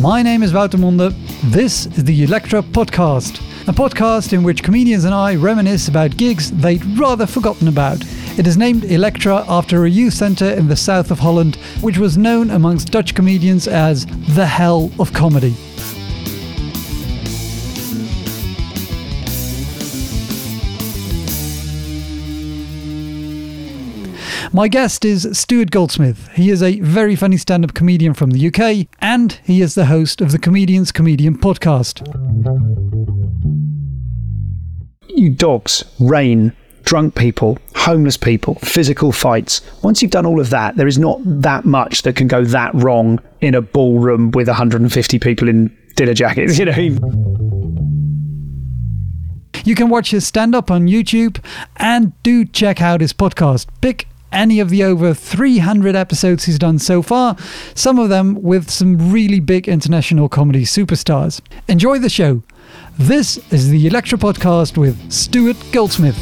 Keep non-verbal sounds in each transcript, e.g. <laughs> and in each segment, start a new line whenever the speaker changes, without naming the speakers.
My name is Wouter Monde. This is the Electra Podcast, a podcast in which comedians and I reminisce about gigs they'd rather forgotten about. It is named Electra after a youth centre in the south of Holland, which was known amongst Dutch comedians as the hell of comedy. My guest is Stuart Goldsmith. He is a very funny stand up comedian from the UK, and he is the host of the Comedian's Comedian podcast.
You dogs, rain, drunk people, homeless people, physical fights. Once you've done all of that, there is not that much that can go that wrong in a ballroom with 150 people in dinner jackets. <laughs> You know,
You can watch his stand up on YouTube and do check out his podcast. Pick any of the over 300 episodes he's done so far, some of them with some really big international comedy superstars. Enjoy the show. This is the Electra Podcast with Stuart Goldsmith.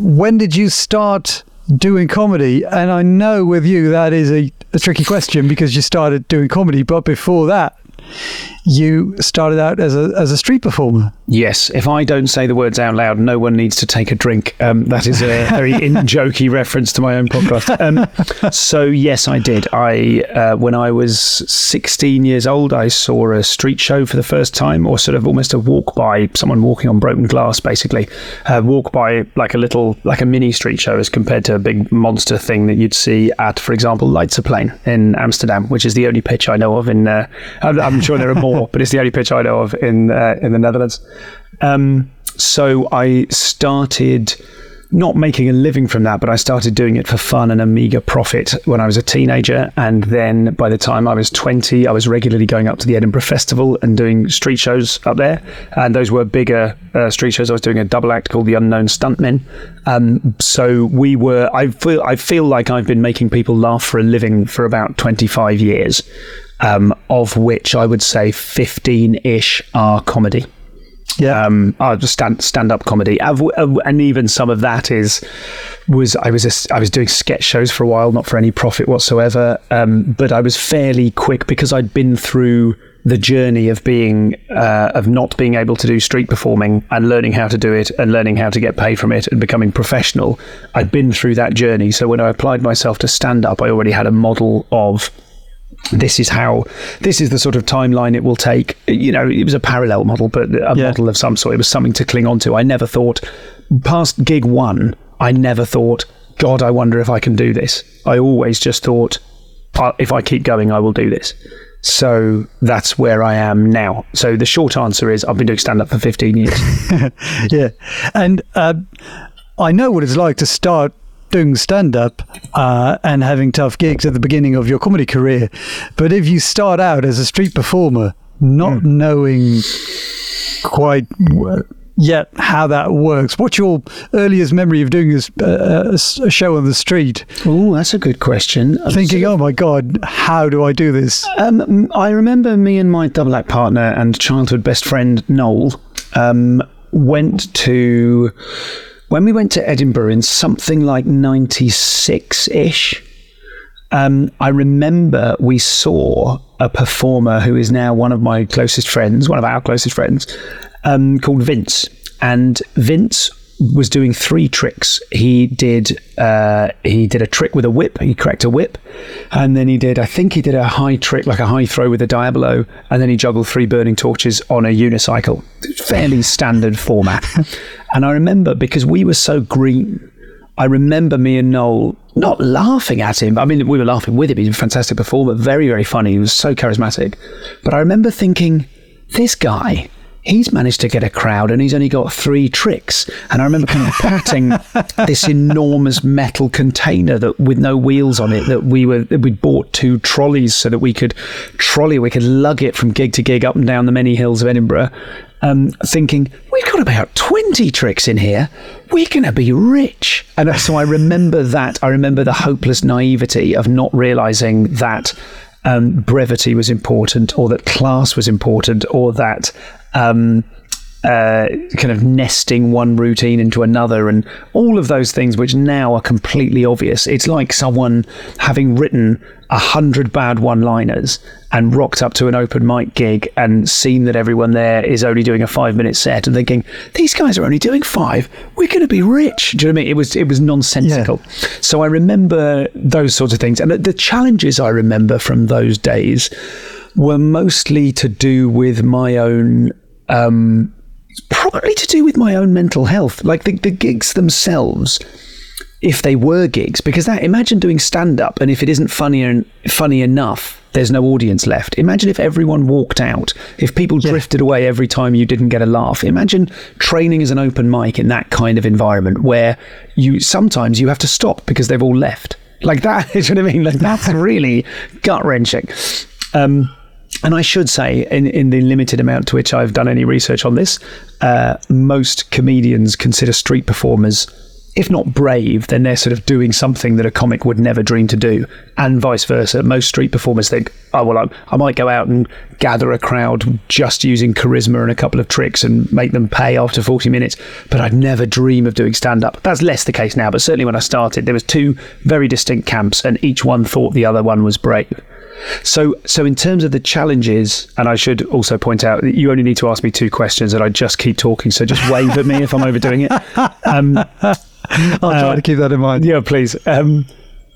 When did you start doing comedy? And I know with you that is a, a tricky question because you started doing comedy, but before that, you started out as a, as a street performer.
Yes, if I don't say the words out loud, no one needs to take a drink. Um, that is a very in <laughs> jokey reference to my own podcast. Um, so yes, I did. I uh, when I was 16 years old, I saw a street show for the first time, or sort of almost a walk by, someone walking on broken glass, basically. Uh, walk by like a little, like a mini street show, as compared to a big monster thing that you'd see at, for example, Leidseplein in Amsterdam, which is the only pitch I know of in. Uh, I'm, I'm sure there are more, but it's the only pitch I know of in uh, in the Netherlands. Um, so I started not making a living from that, but I started doing it for fun and a meager profit when I was a teenager. And then by the time I was 20, I was regularly going up to the Edinburgh Festival and doing street shows up there. And those were bigger uh, street shows. I was doing a double act called The Unknown Stuntmen. Um, so we were, I feel, I feel like I've been making people laugh for a living for about 25 years, um, of which I would say 15 ish are comedy
Yeah.
um, uh, stand stand up comedy, I've, uh, and even some of that is was I was a, I was doing sketch shows for a while, not for any profit whatsoever, um, but I was fairly quick because I'd been through the journey of being uh, of not being able to do street performing and learning how to do it and learning how to get paid from it and becoming professional. I'd been through that journey, so when I applied myself to stand up, I already had a model of this is how this is the sort of timeline it will take. You know it was a parallel model but a
Yeah.
model of some sort. It was something to cling on to i never thought past gig one i never thought god i wonder if i can do this. I always just thought "Uh, if i keep going i will do this. So that's where i am now. So the short answer is i've been doing stand up for 15 years. <laughs>
Yeah. And uh, I know what it's like to start doing stand up uh, and having tough gigs at the beginning of your comedy career. But if you start out as a street performer, not knowing quite w- yet how that works, what's your earliest memory of doing a, uh, a s- a show on the street?
oh that's a good question I'm
Thinking, oh my God, how do I do this?
Um, I remember me and my double act partner and childhood best friend Noel um, went to when we went to Edinburgh in something like '96 ish. Um, I remember we saw a performer who is now one of my closest friends, one of our closest friends, um, called Vince. And Vince was doing three tricks. He did uh, he did a trick with a whip. He cracked a whip, and then he did I think he did a high trick like a high throw with a diabolo, and then he juggled three burning torches on a unicycle. Fairly standard format. <laughs> and I remember because we were so green. I remember me and Noel not laughing at him. I mean, we were laughing with him. He's a fantastic performer, very, very funny. He was so charismatic. But I remember thinking, this guy, he's managed to get a crowd and he's only got three tricks. And I remember kind of patting <laughs> this enormous metal container that with no wheels on it that we were that we bought two trolleys so that we could trolley, we could lug it from gig to gig up and down the many hills of Edinburgh. Um, thinking we've got about 20 tricks in here we're going to be rich and so i remember that i remember the hopeless naivety of not realizing that um, brevity was important or that class was important or that um, uh, kind of nesting one routine into another, and all of those things which now are completely obvious. It's like someone having written a hundred bad one-liners and rocked up to an open mic gig and seen that everyone there is only doing a five-minute set and thinking these guys are only doing five. We're going to be rich. Do you know what I mean? It was it was nonsensical. So I remember those sorts of things, and the challenges I remember from those days were mostly to do with my own. Um, probably to do with my own mental health. Like the, the gigs themselves, if they were gigs, because that imagine doing stand up and if it isn't funny and funny enough, there's no audience left. Imagine if everyone walked out, if people drifted away every time you didn't get a laugh. Imagine training as an open mic in that kind of environment where you sometimes you have to stop because they've all left. Like that, <laughs> you know what I mean? Like that's <laughs> really gut wrenching. Um, and I should say, in, in the limited amount to which I've done any research on this, uh, most comedians consider street performers, if not brave, then they're sort of doing something that a comic would never dream to do, and vice versa. Most street performers think, oh, well, I, I might go out and gather a crowd just using charisma and a couple of tricks and make them pay after 40 minutes, but I'd never dream of doing stand up. That's less the case now, but certainly when I started, there was two very distinct camps, and each one thought the other one was brave. So, so in terms of the challenges, and I should also point out that you only need to ask me two questions, and I just keep talking. So just wave at me if I'm overdoing it. <laughs> Um,
I'll try
uh,
to keep that in mind.
yeah, please. Um,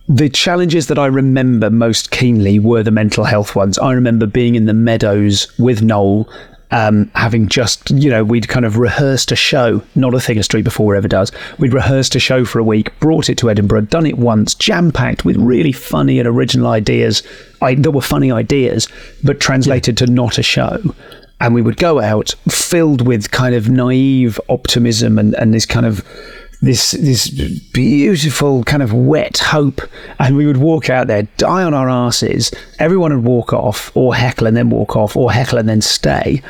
the challenges that I remember most keenly were the mental health ones. I remember being in the meadows with Noel, um, having just, you know, we'd kind of rehearsed a show, not a thing a street before ever does. We'd rehearsed a show for a week, brought it to Edinburgh, done it once, jam packed with really funny and original ideas. I, there were funny ideas, but translated to not a show. And we would go out filled with kind of naive optimism and, and this kind of this this beautiful kind of wet hope, and we would walk out there, die on our asses. Everyone would walk off, or heckle and then walk off, or heckle and then stay.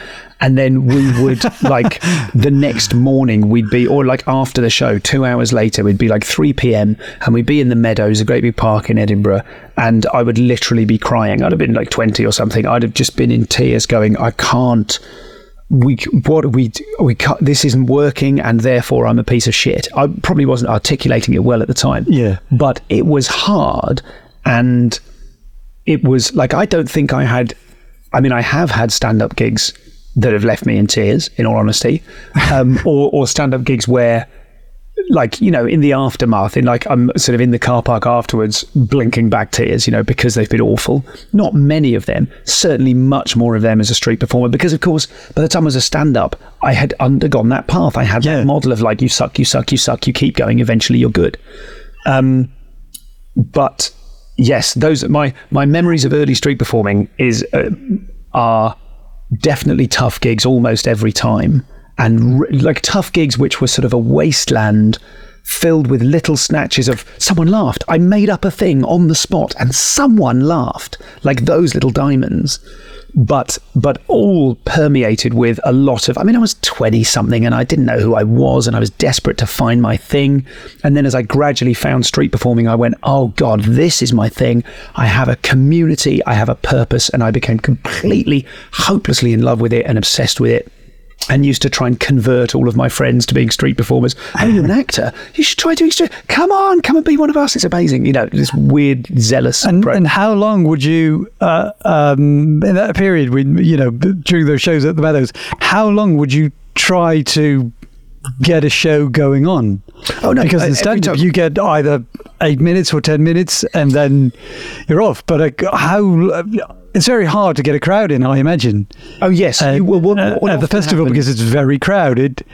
And then we would <laughs> like the next morning we'd be, or like after the show, two hours later we'd be like three p.m. and we'd be in the meadows, a great big park in Edinburgh, and I would literally be crying. I'd have been like twenty or something. I'd have just been in tears, going, I can't we what we we can't, this isn't working and therefore I'm a piece of shit. I probably wasn't articulating it well at the time.
Yeah.
But it was hard and it was like I don't think I had I mean I have had stand-up gigs that have left me in tears in all honesty um, <laughs> or or stand-up gigs where like you know in the aftermath in like i'm sort of in the car park afterwards blinking back tears you know because they've been awful. Not many of them certainly much more of them as a street performer because of course by the time i was a stand-up i had undergone that path. I had
Yeah.
that model of like you suck you suck you suck you keep going eventually you're good. Um but yes those my my memories of early street performing is uh, are definitely tough gigs almost every time and like tough gigs which were sort of a wasteland filled with little snatches of someone laughed. I made up a thing on the spot and someone laughed like those little diamonds. But but all permeated with a lot of I mean I was 20 something and I didn't know who I was and I was desperate to find my thing. And then as I gradually found street performing I went oh god this is my thing. I have a community I have a purpose and I became completely hopelessly in love with it and obsessed with it and used to try and convert all of my friends to being street performers. <laughs> Oh, you're an actor. You should try doing street. Come on, come and be one of us. It's amazing. You know, this weird, zealous.
And, and how long would you, uh, um, in that period, when you know during those shows at the Meadows, how long would you try to get a show going on?
Oh, no,
because
uh,
in stand
time-
you get either eight minutes or ten minutes, and then you're off. But uh, how? It's very hard to get a crowd in, I imagine.
oh, yes.
Uh,
you, well, what,
uh,
what
the festival
happened-
because it's very crowded.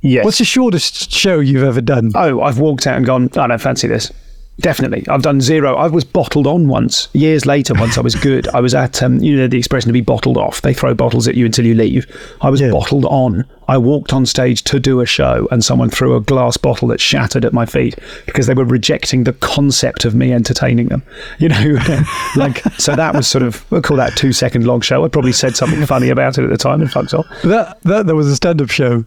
Yes.
What's the shortest show you've ever done?
Oh, I've walked out and gone, I don't fancy this. Definitely. I've done zero. I was bottled on once. Years later, once I was good, I was at, um, you know, the expression to be bottled off. They throw bottles at you until you leave. I was
Yeah.
bottled on. I walked on stage to do a show and someone threw a glass bottle that shattered at my feet because they were rejecting the concept of me entertaining them. <laughs> You know, <laughs> like, so that was sort of, we'll call that a two second long show. I probably said something funny about it at the time and fucked off.
That, that there was a stand-up show.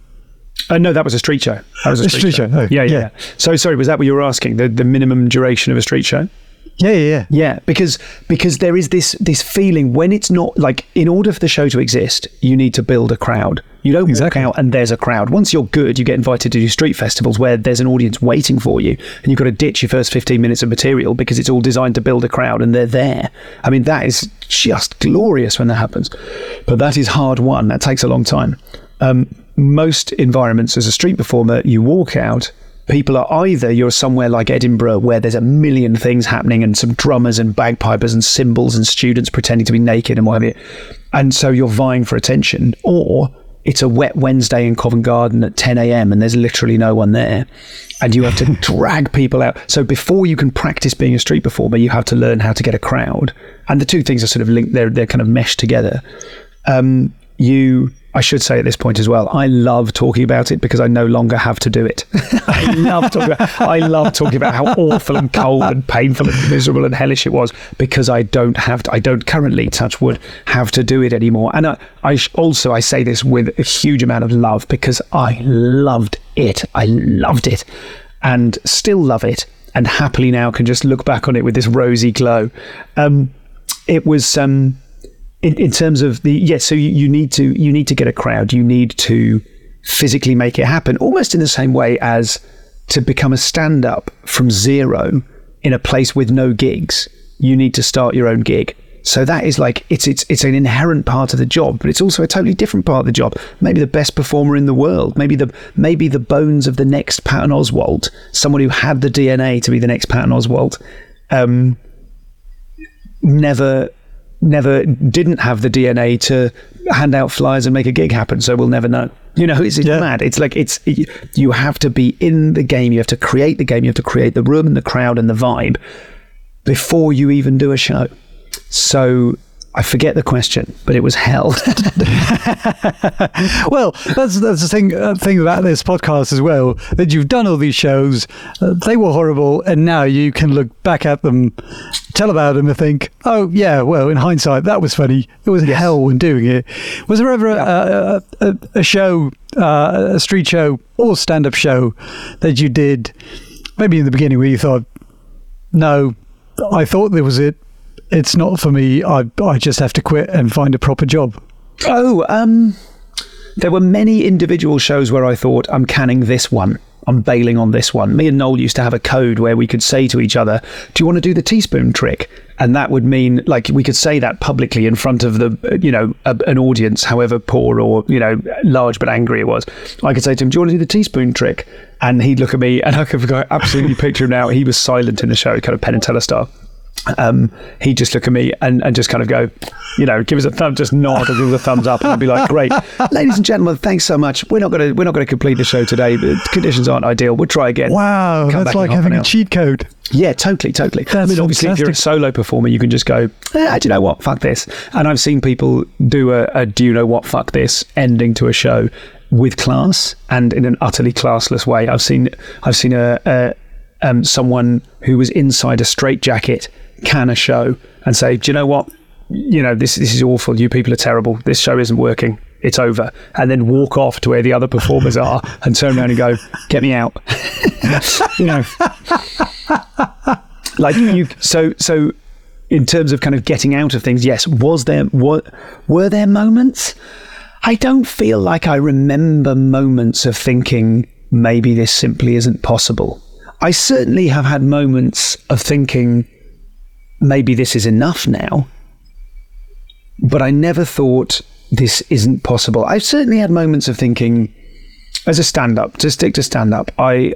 Uh, no, that was a street show. That was a
A
street,
street
show.
show. Oh,
yeah, yeah,
yeah.
So sorry, was that what you were asking? The the minimum duration of a street show?
Yeah, yeah, yeah.
Yeah, because because there is this this feeling when it's not like in order for the show to exist, you need to build a crowd. You don't
Exactly.
walk out and there's a crowd. Once you're good, you get invited to do street festivals where there's an audience waiting for you, and you've got to ditch your first 15 minutes of material because it's all designed to build a crowd, and they're there. I mean, that is just glorious when that happens. But that is hard won. That takes a long time. Um, most environments, as a street performer, you walk out. People are either you're somewhere like Edinburgh where there's a million things happening and some drummers and bagpipers and cymbals and students pretending to be naked and what have you. And so you're vying for attention. Or it's a wet Wednesday in Covent Garden at 10 a.m. and there's literally no one there. And you have to <laughs> drag people out. So before you can practice being a street performer, you have to learn how to get a crowd. And the two things are sort of linked, they're, they're kind of meshed together. Um, you, I should say at this point as well, I love talking about it because I no longer have to do it. <laughs> I love talking about, I love talking about how awful and cold and painful and miserable and hellish it was because I don't have to, I don't currently touch wood have to do it anymore. And I, I also I say this with a huge amount of love because I loved it. I loved it and still love it and happily now can just look back on it with this rosy glow. Um, it was um, in, in terms of the yes. so you, you need to you need to get a crowd. You need to physically make it happen, almost in the same way as to become a stand-up from zero in a place with no gigs. You need to start your own gig. So that is like it's it's it's an inherent part of the job, but it's also a totally different part of the job. Maybe the best performer in the world, maybe the maybe the bones of the next Patton Oswalt, someone who had the DNA to be the next Patton Oswalt, um, never never didn't have the DNA to hand out flyers and make a gig happen. So we'll never know. You know, it's, it's
Yeah.
mad. It's like it's you have to be in the game. You have to create the game. You have to create the room and the crowd and the vibe before you even do a show. So I forget the question, but it was hell. <laughs>
Well, that's that's the thing uh, thing about this podcast as well. That you've done all these shows, uh, they were horrible, and now you can look back at them, tell about them, and think, oh yeah, well, in hindsight, that was funny. It was hell when doing it. Was there ever a, a, a, a show, uh, a street show or stand up show that you did, maybe in the beginning where you thought, no, I thought there was it. It's not for me. I I just have to quit and find a proper job.
Oh, um, there were many individual shows where I thought, I'm canning this one. I'm bailing on this one. Me and Noel used to have a code where we could say to each other, Do you want to do the teaspoon trick? And that would mean, like, we could say that publicly in front of the, you know, a, an audience, however poor or, you know, large but angry it was. I could say to him, Do you want to do the teaspoon trick? And he'd look at me, and I could absolutely picture him now. He was silent in the show, kind of Penn and Teller style um, he'd just look at me and, and just kind of go, you know, give us a thumb, just nod and give us a thumbs up, and I'd be like, "Great, <laughs> ladies and gentlemen, thanks so much. We're not going to we're not going to complete the show today. The conditions aren't ideal. We'll try again."
Wow,
Come
that's like having a cheat code.
Yeah, totally, totally. I mean, obviously, if you're a solo performer, you can just go, eh, do you know what? Fuck this. And I've seen people do a, a do you know what? Fuck this ending to a show with class and in an utterly classless way. I've seen I've seen a, a um, someone who was inside a straitjacket can a show and say, do you know what? You know this this is awful. You people are terrible. This show isn't working. It's over. And then walk off to where the other performers <laughs> are and turn around and go, get me out. <laughs> you know like you so so in terms of kind of getting out of things yes was there what, were there moments i don't feel like i remember moments of thinking maybe this simply isn't possible i certainly have had moments of thinking maybe this is enough now but i never thought this isn't possible. I've certainly had moments of thinking as a stand up to stick to stand up i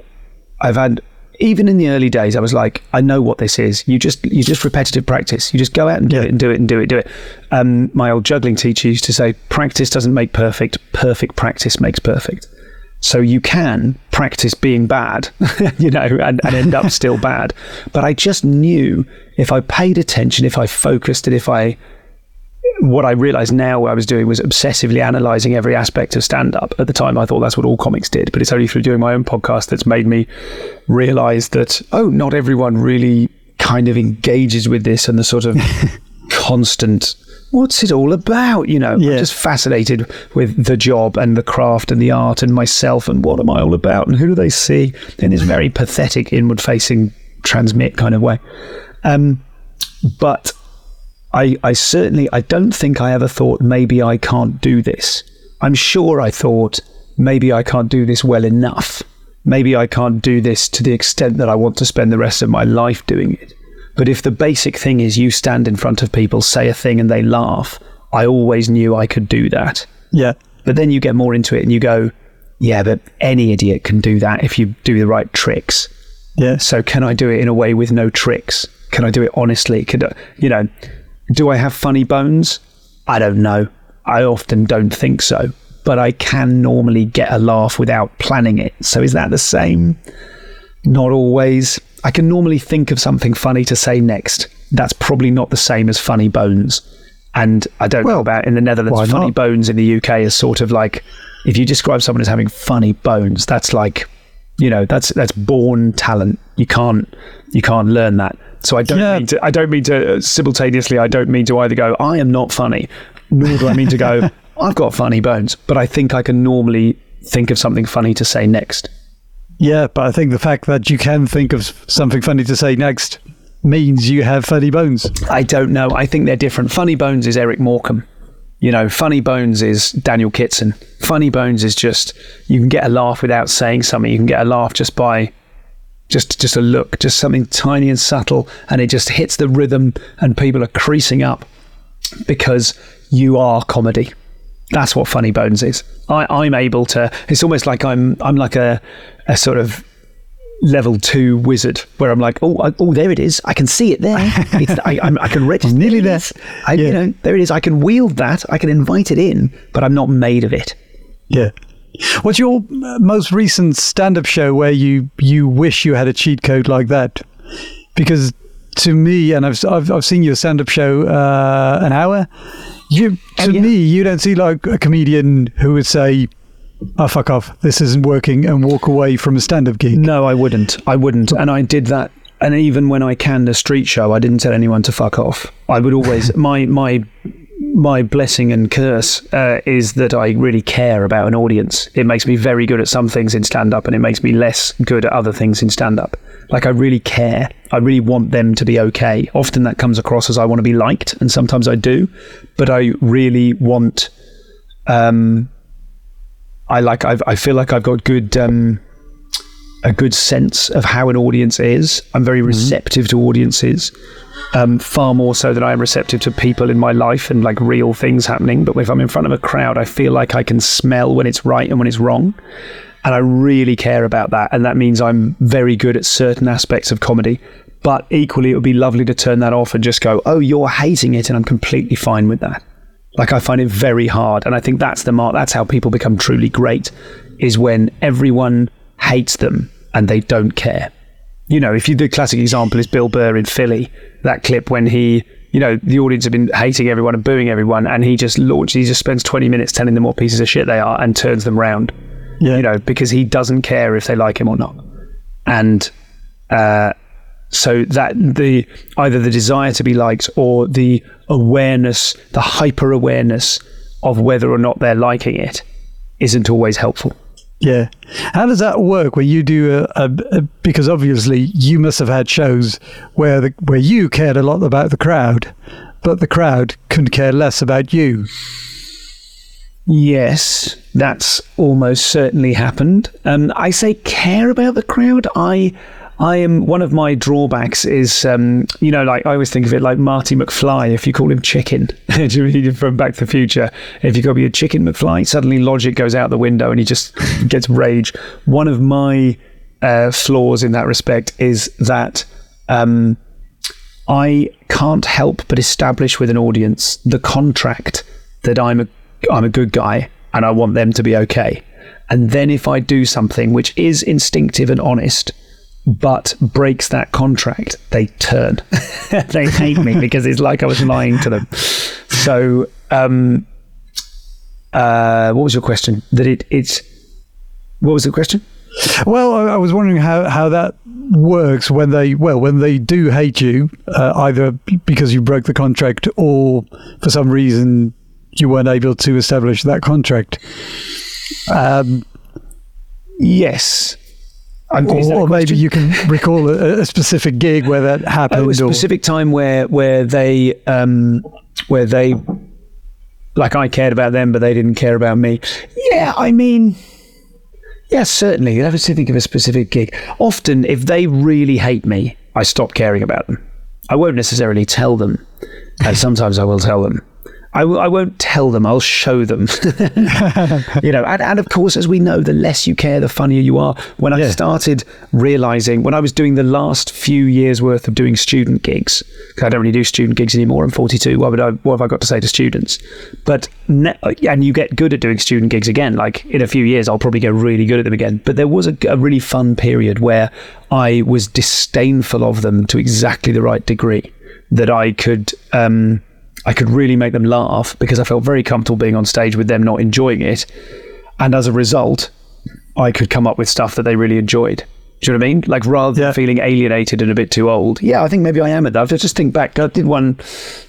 i've had even in the early days i was like i know what this is. You just you just repetitive practice. You just go out and do
Yeah.
it and do it and do it do it. Um, my old juggling teacher used to say practice doesn't make perfect. Perfect practice makes perfect so you can practice being bad <laughs> you know and, and end up still <laughs> bad but i just knew if i paid attention if i focused and if i what I realized now what I was doing was obsessively analyzing every aspect of stand up. At the time, I thought that's what all comics did, but it's only through doing my own podcast that's made me realize that, oh, not everyone really kind of engages with this and the sort of <laughs> constant. What's it all about? You know,
Yeah.
I'm just fascinated with the job and the craft and the art and myself and what am I all about and who do they see in this very pathetic, inward facing, transmit kind of way. Um, but I, I certainly I don't think I ever thought maybe I can't do this. I'm sure I thought maybe I can't do this well enough. Maybe I can't do this to the extent that I want to spend the rest of my life doing it. But if the basic thing is you stand in front of people, say a thing, and they laugh, I always knew I could do that.
Yeah.
But then you get more into it and you go, yeah, but any idiot can do that if you do the right tricks.
Yeah.
So can I do it in a way with no tricks? Can I do it honestly? Could I, you know, do I have funny bones? I don't know. I often don't think so, but I can normally get a laugh without planning it. So is that the same? Not always. I can normally think of something funny to say next. That's probably not the same as funny bones. And I don't know about in the Netherlands. Funny
not?
bones in the UK is sort of like if you describe someone as having funny bones, that's like you know that's that's born talent. You can't you can't learn that. So I don't
Yeah.
mean to I don't mean to uh, simultaneously. I don't mean to either go I am not funny, nor do I mean to go <laughs> I've got funny bones. But I think I can normally think of something funny to say next.
Yeah, but I think the fact that you can think of something funny to say next means you have funny bones.
I don't know. I think they're different. Funny Bones is Eric Morecambe. You know, Funny Bones is Daniel Kitson. Funny Bones is just you can get a laugh without saying something. You can get a laugh just by just just a look, just something tiny and subtle, and it just hits the rhythm, and people are creasing up because you are comedy. That's what Funny Bones is. I, I'm able to. It's almost like I'm I'm like a a sort of level two wizard where I'm like, oh, I, oh, there it is. I can see it there. <laughs> It's, I, I'm, I can register.
nearly there.
I,
Yeah.
You know, there it is. I can wield that. I can invite it in, but I'm not made of it.
Yeah. What's your uh, most recent stand-up show where you you wish you had a cheat code like that? Because to me, and I've I've, I've seen your stand-up show uh, an hour. You to
Oh, yeah.
me, you don't see like a comedian who would say, "Oh fuck off, this isn't working," and walk away from a stand-up gig.
No, I wouldn't. I wouldn't. And I did that. And even when I canned a street show, I didn't tell anyone to fuck off. I would always <laughs> my my my blessing and curse uh, is that I really care about an audience. It makes me very good at some things in stand up, and it makes me less good at other things in stand up. Like I really care. I really want them to be okay. Often that comes across as I want to be liked, and sometimes I do, but I really want. Um, I like. I've, I feel like I've got good. Um, a good sense of how an audience is. I'm very receptive to audiences, um, far more so than I am receptive to people in my life and like real things happening. But if I'm in front of a crowd, I feel like I can smell when it's right and when it's wrong. And I really care about that. And that means I'm very good at certain aspects of comedy. But equally, it would be lovely to turn that off and just go, oh, you're hating it. And I'm completely fine with that. Like I find it very hard, and I think that's the mark. That's how people become truly great, is when everyone hates them and they don't care. You know, if you the classic example is Bill Burr in Philly, that clip when he, you know, the audience have been hating everyone and booing everyone, and he just launches, he just spends twenty minutes telling them what pieces of shit they are and turns them round.
Yeah.
You know, because he doesn't care if they like him or not, and uh, so that the either the desire to be liked or the awareness, the hyper awareness of whether or not they're liking it, isn't always helpful.
Yeah. How does that work when you do a, a, a because obviously you must have had shows where the where you cared a lot about the crowd, but the crowd couldn't care less about you.
Yes, that's almost certainly happened. Um, I say care about the crowd. I, I am one of my drawbacks is, um, you know, like I always think of it like Marty McFly. If you call him Chicken <laughs> from Back to the Future, if you call a Chicken McFly, suddenly logic goes out the window and he just <laughs> gets rage. One of my uh, flaws in that respect is that. Um, I can't help but establish with an audience the contract that I'm a I'm a good guy and I want them to be okay. And then if I do something which is instinctive and honest but breaks that contract, they turn. <laughs> they hate me because it's like I was lying to them. So um uh what was your question? That it it's what was the question?
Well, I, I was wondering how, how that works when they well when they do hate you, uh, either because you broke the contract or for some reason you weren't able to establish that contract. Um,
Yes. I'm, is
or maybe you can recall a, a specific gig where that happened.
Oh, a
or-
specific time where where they um, where they like I cared about them, but they didn't care about me. Yeah, I mean, yeah, certainly. You have to think of a specific gig. Often, if they really hate me, I stop caring about them. I won't necessarily tell them, and sometimes I will tell them. I w- I won't tell them. I'll show them. <laughs> you know, and, and of course, as we know, the less you care, the funnier you are. When I
Yeah.
started realizing, when I was doing the last few years worth of doing student gigs, 'cause I don't really do student gigs anymore. I'm 42. Why would I? What have I got to say to students? But ne- and you get good at doing student gigs again. Like in a few years, I'll probably get really good at them again. But there was a, a really fun period where I was disdainful of them to exactly the right degree that I could. Um, I could really make them laugh because I felt very comfortable being on stage with them not enjoying it. And as a result, I could come up with stuff that they really enjoyed. Do you know what I mean? Like rather than
Yeah.
feeling alienated and a bit too old. Yeah, I think maybe I am at that. I just think back. I did one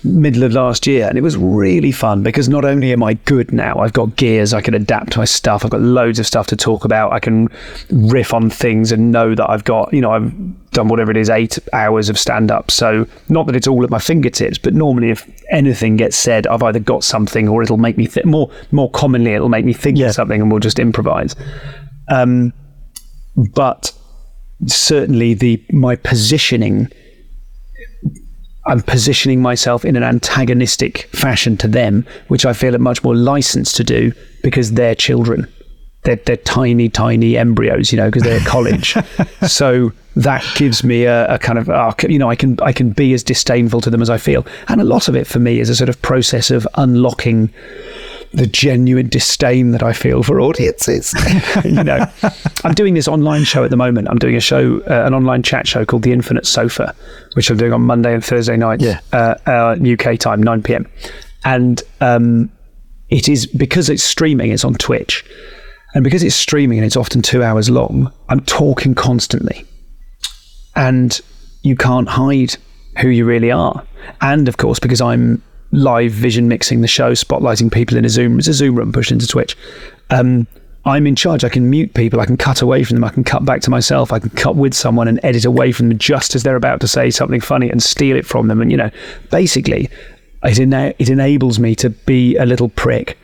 middle of last year, and it was really fun because not only am I good now, I've got gears. I can adapt my stuff. I've got loads of stuff to talk about. I can riff on things and know that I've got. You know, I've done whatever it is, eight hours of stand up. So not that it's all at my fingertips, but normally if anything gets said, I've either got something or it'll make me th- more. More commonly, it'll make me think
Yeah.
of something, and we'll just improvise. Um, but certainly the my positioning I'm positioning myself in an antagonistic fashion to them, which I feel at much more licensed to do because they're children. They're, they're tiny, tiny embryos, you know, because they're at college. <laughs> so that gives me a, a kind of, uh, you know, I can I can be as disdainful to them as I feel, and a lot of it for me is a sort of process of unlocking the genuine disdain that I feel for audiences. <laughs> you know, I'm doing this online show at the moment. I'm doing a show, uh, an online chat show called The Infinite Sofa, which I'm doing on Monday and Thursday nights,
Yeah.
uh, uh, UK time, 9 p.m. And um, it is because it's streaming, it's on Twitch. And because it's streaming and it's often two hours long, I'm talking constantly. And you can't hide who you really are. And of course, because I'm live vision mixing the show, spotlighting people in a Zoom, it's a Zoom room pushed into Twitch. Um, I'm in charge. I can mute people. I can cut away from them. I can cut back to myself. I can cut with someone and edit away from them just as they're about to say something funny and steal it from them. And, you know, basically, it, ena- it enables me to be a little prick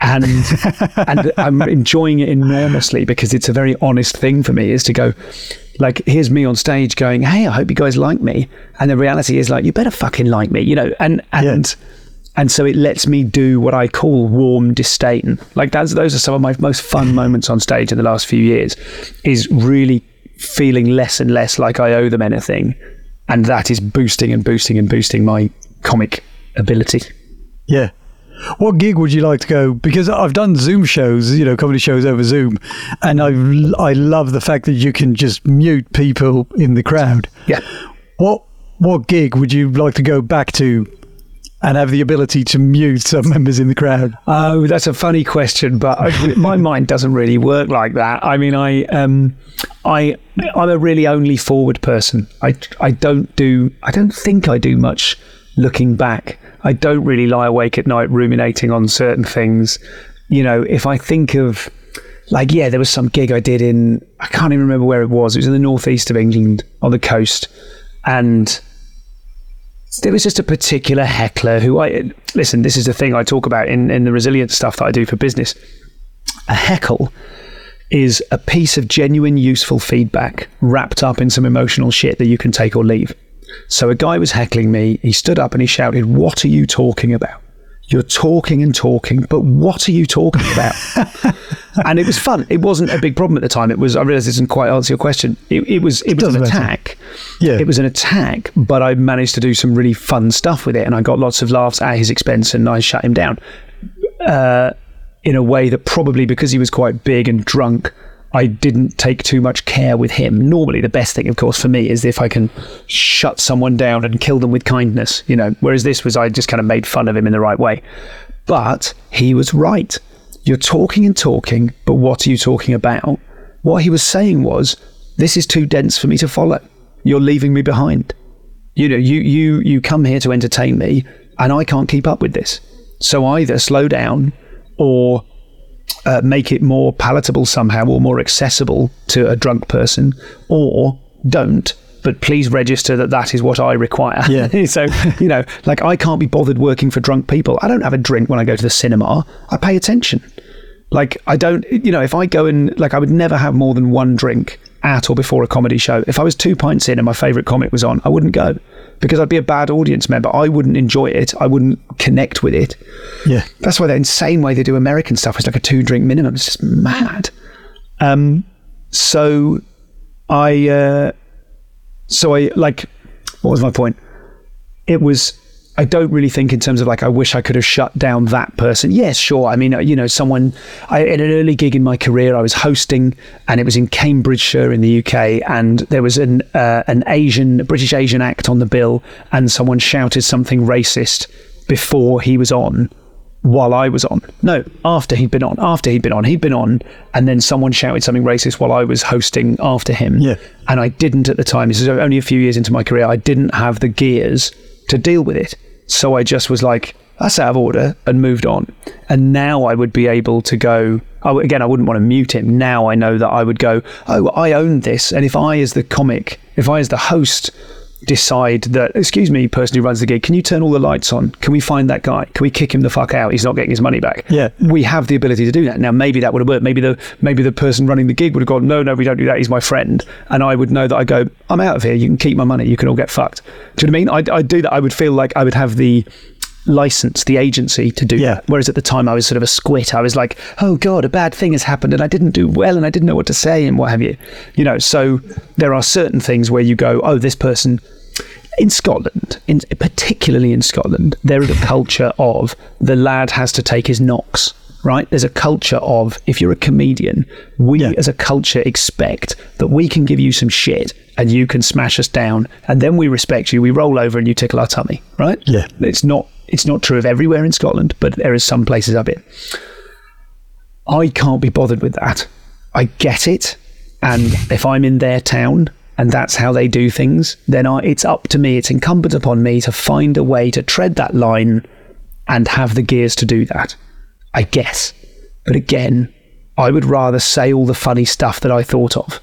and <laughs> and I'm enjoying it enormously because it's a very honest thing for me is to go like here's me on stage going hey I hope you guys like me. And the reality is like you better fucking like me you know and and and so it lets me do what I call warm disdain. Like that's those are some of my most fun <laughs> moments on stage in the last few years is really feeling less and less like I owe them anything. And that is boosting and boosting and boosting my comic ability.
Yeah. What gig would you like to go? Because I've done Zoom shows, you know, comedy shows over Zoom, and I I love the fact that you can just mute people in the crowd.
yeah
What what gig would you like to go back to, and have the ability to mute some <laughs> members in the crowd?
Oh, that's a funny question, but I, my <laughs> mind doesn't really work like that. I mean, I, um, I, I'm a really only forward person. I, I don't do, I don't think I do much looking back. I don't really lie awake at night ruminating on certain things. You know, if I think of, like, yeah, there was some gig I did in, I can't even remember where it was. It was in the northeast of England on the coast, and there was just a particular heckler who I listen. This is the thing I talk about in, in the resilience stuff that I do for business. A heckle is a piece of genuine, useful feedback wrapped up in some emotional shit that you can take or leave. So a guy was heckling me. He stood up and he shouted, "What are you talking about? You're talking and talking, but what are you talking about?" <laughs> and it was fun. It wasn't a big problem at the time. It was. I realised this doesn't quite answer your question. It, it was. It was
doesn't
an
matter.
attack.
Yeah.
It was an attack, but I managed to do some really fun stuff with it, and I got lots of laughs at his expense, and I shut him down uh, in a way that probably because he was quite big and drunk. I didn't take too much care with him. Normally, the best thing, of course, for me is if I can shut someone down and kill them with kindness, you know. Whereas this was, I just kind of made fun of him in the right way. But he was right. You're talking and talking, but what are you talking about? What he was saying was, this is too dense for me to follow. You're leaving me behind. You know, you you you come here to entertain me, and I can't keep up with this. So either slow down, or uh, make it more palatable somehow, or more accessible to a drunk person, or don't but please register that that is what I require.
Yeah. <laughs>
so, you know, like I can't be bothered working for drunk people. I don't have a drink when I go to the cinema. I pay attention. Like I don't, you know, if I go and like I would never have more than one drink at or before a comedy show. If I was two pints in and my favourite comic was on, I wouldn't go because I'd be a bad audience member. I wouldn't enjoy it. I wouldn't connect with it.
Yeah.
That's why the insane way they do American stuff is like a two drink minimum. It's just mad. Um, so I, uh, so I like, what was my point? It was, I don't really think in terms of like, I wish I could have shut down that person. Yes, sure. I mean, uh, you know, someone, I, at an early gig in my career, I was hosting and it was in Cambridgeshire in the UK and there was an, uh, an Asian, British Asian act on the bill and someone shouted something racist before he was on while I was on. No, after he'd been on. After he'd been on. He'd been on, and then someone shouted something racist while I was hosting after him.
Yeah.
And I didn't at the time. This is only a few years into my career. I didn't have the gears to deal with it. So I just was like, that's out of order and moved on. And now I would be able to go. Again, I wouldn't want to mute him. Now I know that I would go, oh, I own this. And if I, as the comic, if I, as the host, decide that, excuse me, person who runs the gig, can you turn all the lights on? Can we find that guy? Can we kick him the fuck out? He's not getting his money back.
Yeah.
We have the ability to do that. Now maybe that would have worked. Maybe the maybe the person running the gig would have gone, No, no, we don't do that. He's my friend. And I would know that I go, I'm out of here, you can keep my money, you can all get fucked. Do you know what I mean? I I'd do that. I would feel like I would have the license, the agency to do
Yeah.
that. Whereas at the time I was sort of a squit. I was like, oh God, a bad thing has happened and I didn't do well and I didn't know what to say and what have you. You know, so there are certain things where you go, oh, this person in Scotland, in, particularly in Scotland, there is a culture of the lad has to take his knocks. Right? There's a culture of if you're a comedian, we
Yeah.
as a culture expect that we can give you some shit and you can smash us down, and then we respect you. We roll over and you tickle our tummy. Right?
Yeah.
It's not. It's not true of everywhere in Scotland, but there is some places of it. I can't be bothered with that. I get it. And if I'm in their town and that's how they do things, then I, it's up to me, it's incumbent upon me to find a way to tread that line and have the gears to do that. I guess. But again, I would rather say all the funny stuff that I thought of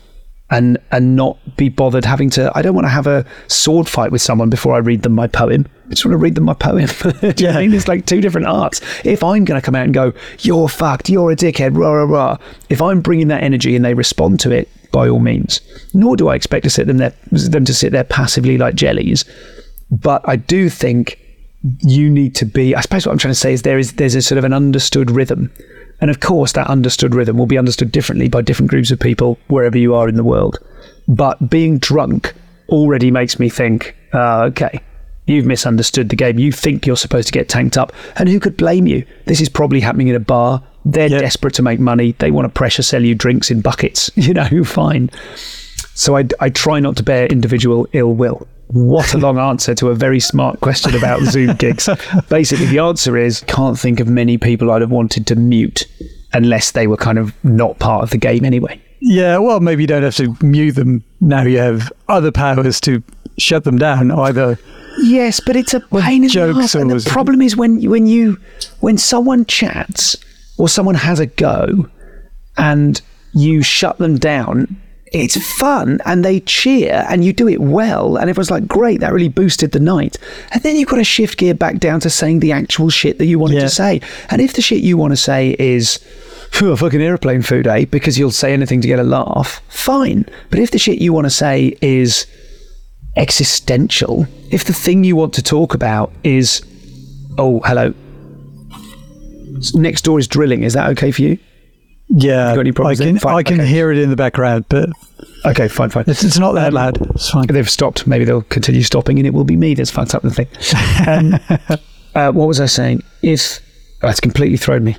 and and not be bothered having to I don't want to have a sword fight with someone before I read them my poem. I just want to read them my poem. <laughs> Do you know I mean? It's like two different arts. If I'm going to come out and go, "You're fucked. You're a dickhead," rah rah rah. If I'm bringing that energy and they respond to it, by all means. Nor do I expect to sit them there, them to sit there passively like jellies. But I do think you need to be. I suppose what I'm trying to say is there is there's a sort of an understood rhythm. And of course, that understood rhythm will be understood differently by different groups of people wherever you are in the world. But being drunk already makes me think, uh, okay, you've misunderstood the game. You think you're supposed to get tanked up. And who could blame you? This is probably happening in a bar. They're
Yep.
desperate to make money. They want to pressure sell you drinks in buckets. <laughs> You know, fine. So I, I try not to bear individual ill will. What a long answer to a very smart question about Zoom <laughs> gigs. Basically, the answer is can't think of many people I'd have wanted to mute unless they were kind of not part of the game anyway.
Yeah, well, maybe you don't have to mute them now. You have other powers to shut them down. Either
Yes, but it's a pain in the ass. And the problem is when when you when someone chats or someone has a go and you shut them down, it's fun and they cheer and you do it well and everyone's like, great, that really boosted the night. And then you've got to shift gear back down to saying the actual shit that you wanted
Yeah.
to say. And if the shit you want to say is "Phew, a fucking airplane food, eh? Because you'll say anything to get a laugh, fine. But if the shit you want to say is existential, if the thing you want to talk about is, oh, hello, next door is drilling, is that okay for you?
Yeah, I can? I can
okay.
hear it in the background, but
Okay, fine, fine.
it's, it's not that loud. It's fine.
They've stopped. Maybe they'll continue stopping, and it will be me that's fucked up the thing. <laughs> Um, uh, what was I saying? If oh, it's completely thrown me.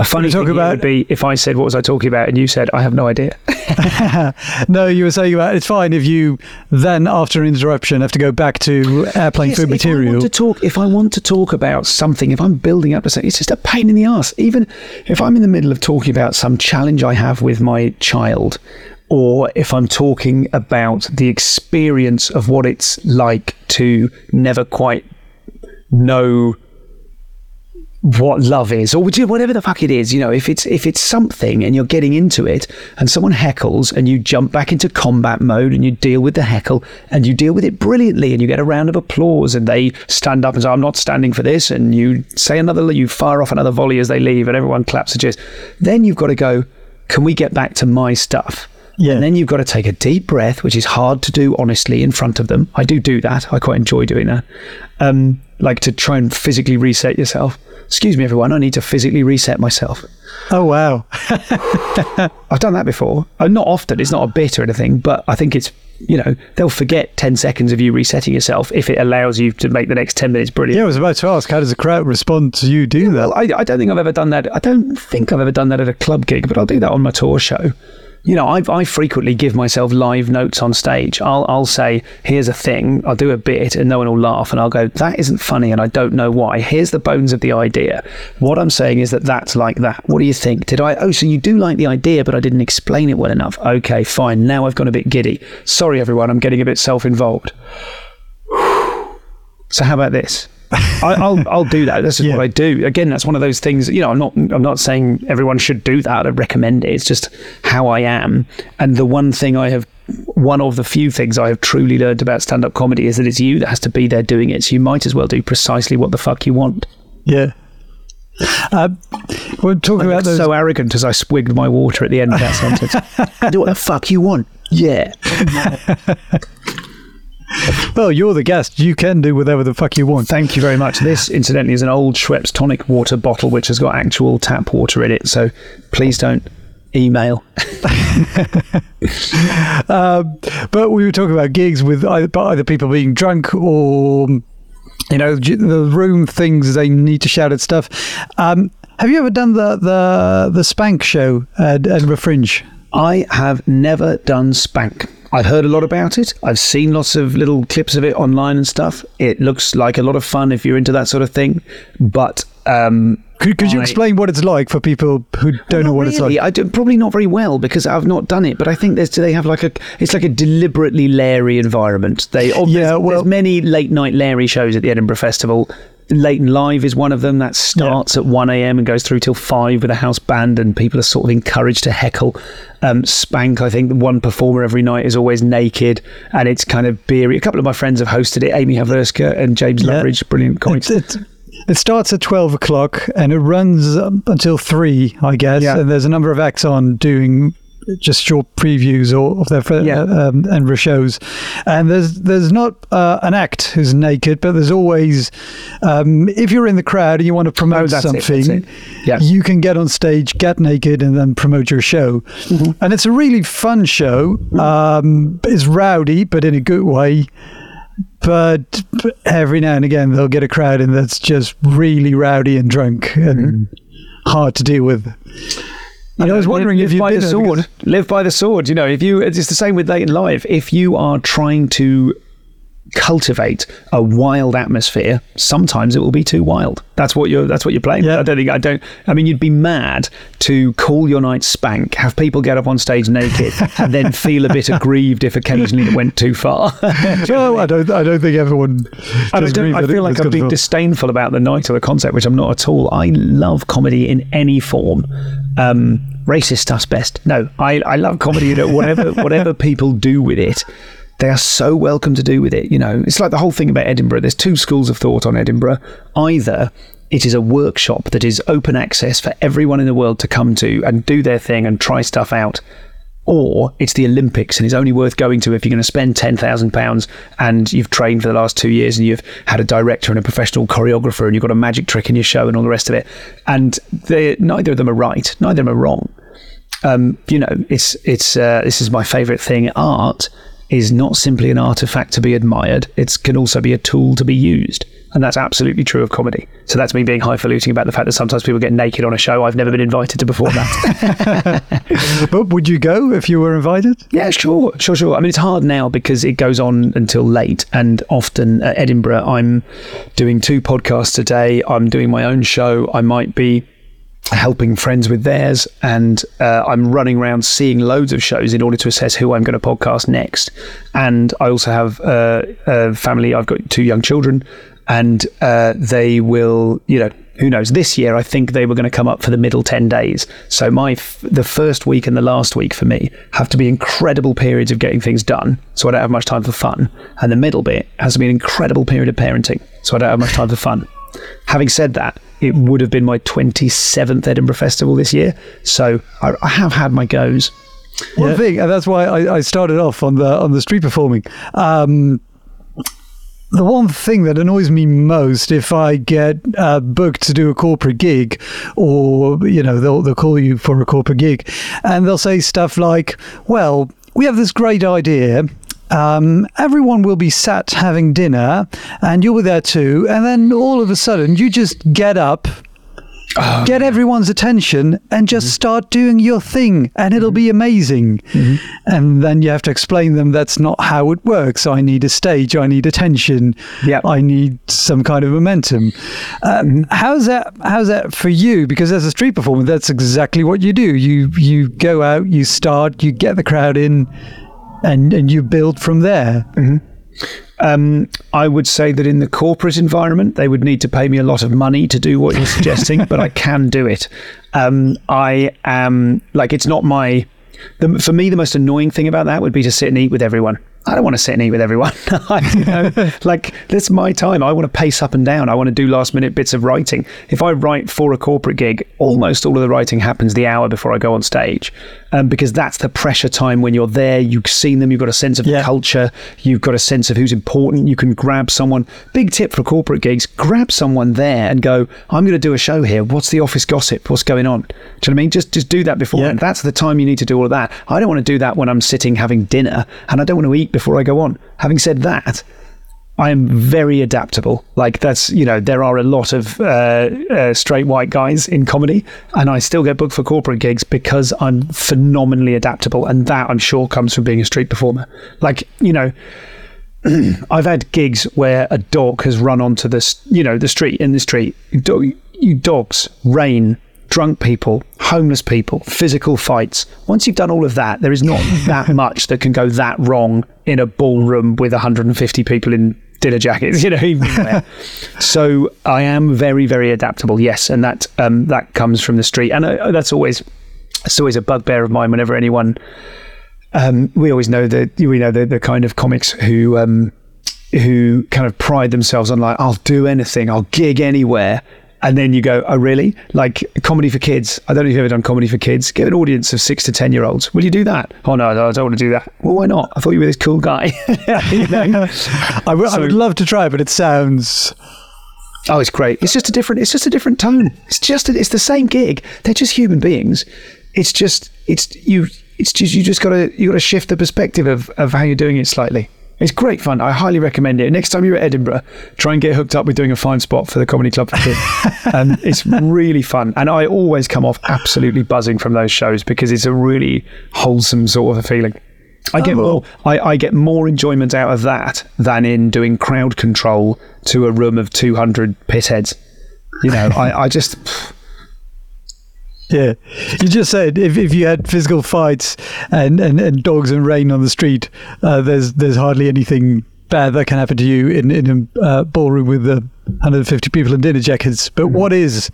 A funny thing
about-
would be if I said what was I talking about, and you said I have no idea. <laughs>
No, you were saying about it's fine if you then after an interruption have to go back to airplane
Yes,
food
if I
material.
want to talk, if I want to talk about something, if I'm building up to something, it's just a pain in the ass. Even if I'm in the middle of talking about some challenge I have with my child, or if I'm talking about the experience of what it's like to never quite know what love is or whatever the fuck it is you know if it's if it's something and you're getting into it and someone heckles and you jump back into combat mode and you deal with the heckle and you deal with it brilliantly and you get a round of applause and they stand up and say i'm not standing for this and you say another you fire off another volley as they leave and everyone claps the cheers then you've got to go can we get back to my stuff
Yeah.
and then you've got to take a deep breath, which is hard to do honestly in front of them. I do do that. I quite enjoy doing that. Um, like to try and physically reset yourself. Excuse me, everyone. I need to physically reset myself.
Oh wow. <laughs>
I've done that before. Uh, not often. It's not a bit or anything, but I think it's you know they'll forget ten seconds of you resetting yourself if it allows you to make the next ten minutes brilliant.
Yeah, I was about to ask, how does the crowd respond to you do that?
Well, I, I don't think I've ever done that. I don't think I've ever done that at a club gig, but I'll do that on my tour show. You know, I, I frequently give myself live notes on stage. I'll, I'll say, here's a thing, I'll do a bit, and no one will laugh, and I'll go, that isn't funny, and I don't know why. Here's the bones of the idea. What I'm saying is that that's like that. What do you think? Did I? Oh, so you do like the idea, but I didn't explain it well enough. Okay, fine. Now I've gone a bit giddy. Sorry, everyone, I'm getting a bit self involved. <sighs> So how about this? I, I'll I'll do that. That's just
Yeah.
what I do. Again, that's one of those things. You know, I'm not I'm not saying everyone should do that. I recommend it. It's just how I am. And the one thing I have, one of the few things I have truly learned about stand up comedy is that it's you that has to be there doing it. So you might as well do precisely what the fuck you want.
Yeah. Uh, we're talking about those.
So arrogant as I swigged my water at the end of that sentence. <laughs> do what the fuck you want. Yeah. <laughs>
well, you're the guest. You can do whatever the fuck you want.
Thank you very much. This, incidentally, is an old Schweppes tonic water bottle which has got actual tap water in it. So please don't email. <laughs>
Um, but we were talking about gigs with either, either people being drunk or, you know, the room things they need to shout at stuff. Um, have you ever done the the the Spank show at Edinburgh Fringe?
I have never done Spank. I've heard a lot about it. I've seen lots of little clips of it online and stuff. It looks like a lot of fun if you're into that sort of thing. But um,
Could, could you
I-
explain what it's like for people who don't know
Not
what it's like?
I do, probably not very well because I've not done it. But I think there's they have like a it's like a deliberately Larry environment. They
Yeah, well-
there's many late night Larry shows at the Edinburgh Festival. Late and Live is one of them that starts at 1 a.m. and goes through till 5 with a house band, and people are sort of encouraged to heckle. Um, Spank, I think one performer every night is always naked, and it's kind of beery. A couple of my friends have hosted it Amy Howerska and James
Yeah.
Loveridge, brilliant comics.
It, it, it starts at 12 o'clock and it runs until 3, I guess.
Yeah.
And there's a number of acts on doing just short previews or of their
Yeah.
uh, um, and shows. And there's there's not uh, an act who's naked, but there's always, um, if you're in the crowd and you want to promote
Oh, it,
something,
it. Yeah.
you can get on stage, get naked, and then promote your show.
Mm-hmm.
And it's a really fun show. Um, it's rowdy, but in a good way but every now and again they'll get a crowd in that's just really rowdy and drunk and hard to deal with. And I was wondering
live,
if you
by the sword. Live by the sword. You know, if you, it's the same with late in life. If you are trying to cultivate a wild atmosphere, sometimes it will be too wild. That's what you're. That's what you're playing.
Yeah.
I don't think. I don't. I mean, you'd be mad to call your night spank, have people get up on stage naked, <laughs> and then feel a bit aggrieved if occasionally it went too far. <laughs>
Well, I don't. I don't think everyone.
I, don't,
agree
I feel
it
like I'm being disdainful about the night or the concept, which I'm not at all. I love comedy in any form. Um, racist stuff's best. No, I, I love comedy. You know, whatever <laughs> whatever people do with it, they are so welcome to do with it. You know, it's like the whole thing about Edinburgh. There's two schools of thought on Edinburgh. Either it is a workshop that is open access for everyone in the world to come to and do their thing and try stuff out or it's the Olympics and it's only worth going to if you're going to spend £10,000 and you've trained for the last two years and you've had a director and a professional choreographer and you've got a magic trick in your show and all the rest of it. And neither of them are right, neither of them are wrong. Um, you know, it's, it's, uh, this is my favourite thing. Art is not simply an artifact to be admired, it can also be a tool to be used. And that's absolutely true of comedy. So that's me being highfalutin about the fact that sometimes people get naked on a show. I've never been invited to perform that. <laughs>
But would you go if you were invited?
Yeah, sure, sure, sure. I mean, it's hard now because it goes on until late, and often at Edinburgh, I'm doing two podcasts a day. I'm doing my own show. I might be helping friends with theirs, and uh, I'm running around seeing loads of shows in order to assess who I'm going to podcast next. And I also have uh, a family. I've got two young children, and uh, they will, you know. who knows? This year, I think they were going to come up for the middle 10 days. So my f- the first week and the last week for me have to be incredible periods of getting things done. So I don't have much time for fun. And the middle bit has to be an incredible period of parenting. So I don't have much time for fun. Having said that, it would have been my 27th Edinburgh Festival this year. So I, I have had my goes.
One thing, and that's why I, I started off on the on the street performing. Um, the one thing that annoys me most if I get uh, booked to do a corporate gig, or you know they'll they'll call you for a corporate gig, and they'll say stuff like, "Well, we have this great idea." Um, everyone will be sat having dinner, and you'll be there too. And then all of a sudden, you just get up, get everyone's attention and just start doing your thing and it'll be amazing. And then you have to explain them that's not how it works. I need a stage. I need attention.
Yep.
i need some kind of momentum. Um, how's that how's that for you? Because as a street performer that's exactly what you do. You you go out you start you get the crowd in and and you build from there
Um, I would say that in the corporate environment, they would need to pay me a lot of money to do what you're suggesting, but I can do it. Um, I am like, it's not my. The, for me, the most annoying thing about that would be to sit and eat with everyone. I don't want to sit and eat with everyone. <laughs> I- you know, like that's my time. I want to pace up and down. I want to do last minute bits of writing. If I write for a corporate gig, almost all of the writing happens the hour before I go on stage, um, because that's the pressure time when you're there. You've seen them. You've got a sense of
Yeah.
the culture. You've got a sense of who's important. You can grab someone. Big tip for corporate gigs: grab someone there and go. I'm going to do a show here. What's the office gossip? What's going on? Do you know what I mean? Just just do that before.
Yeah.
That's the time you need to do all of that. I don't want to do that when I'm sitting having dinner, and I don't want to eat before I go on. Having said that. I am very adaptable. Like that's you know there are a lot of uh, uh, straight white guys in comedy, and I still get booked for corporate gigs because I'm phenomenally adaptable, and that I'm sure comes from being a street performer. Like you know, <clears throat> I've had gigs where a dog has run onto this, you know, the street in the street. Do- You dogs, rain, drunk people, homeless people, physical fights. Once you've done all of that, there is not <laughs> that much that can go that wrong in a ballroom with 150 people in dinner jackets, <laughs> you know, evening wear. <laughs> so I am very, very adaptable. Yes, and that um, that comes from the street, and uh, that's always it's always a bugbear of mine whenever anyone um, we always know that we know the, the kind of comics who um, who kind of pride themselves on like I'll do anything, I'll gig anywhere, and then you go, oh really? Like comedy for kids? I don't know if you've ever done comedy for kids. Get an audience of six to ten year olds. Will you do that? Oh no, no, I don't want to do that. Well, why not? I thought you were this cool guy. <laughs> You know? <laughs>
I would- I would love to try but it sounds
Oh, it's great. It's just a different. It's just a different tone. It's just. It's the same gig. They're just human beings. It's just. It's you. It's just. You just got to. You got to shift the perspective of of how you're doing it slightly. It's great fun. I highly recommend it. Next time you're at Edinburgh, try and get hooked up with doing a fine spot for the comedy club for kids. <laughs> um, it's really fun, and I always come off absolutely buzzing from those shows because it's a really wholesome sort of a feeling. I get more. I, I get more enjoyment out of that than in doing crowd control to a room of two hundred pitheads. You know, I, I just
Yeah, you just said if, if you had physical fights and, and, and dogs and rain on the street, uh, there's there's hardly anything bad that can happen to you in in a uh, ballroom with uh, 150 people in dinner jackets. But what is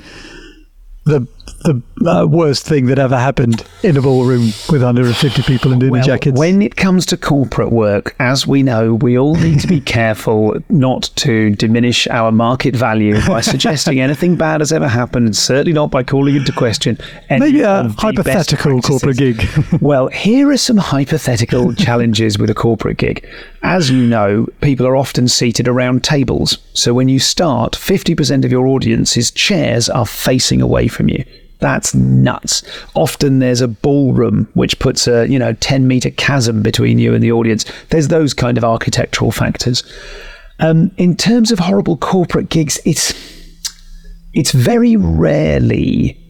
the the uh, worst thing that ever happened in a ballroom with 150 people in dinner
Well,
jackets?
When it comes to corporate work, as we know, we all need to be <laughs> careful not to diminish our market value by <laughs> suggesting anything bad has ever happened, and certainly not by calling into question any
Maybe a
of the best
hypothetical corporate gig. <laughs>
well, here are some hypothetical challenges with a corporate gig. As you know, people are often seated around tables. So when you start, 50% of your audience's chairs are facing away from you. That's nuts. Often there's a ballroom which puts a, you know, 10 meter chasm between you and the audience. There's those kind of architectural factors. Um, in terms of horrible corporate gigs, it's it's very rarely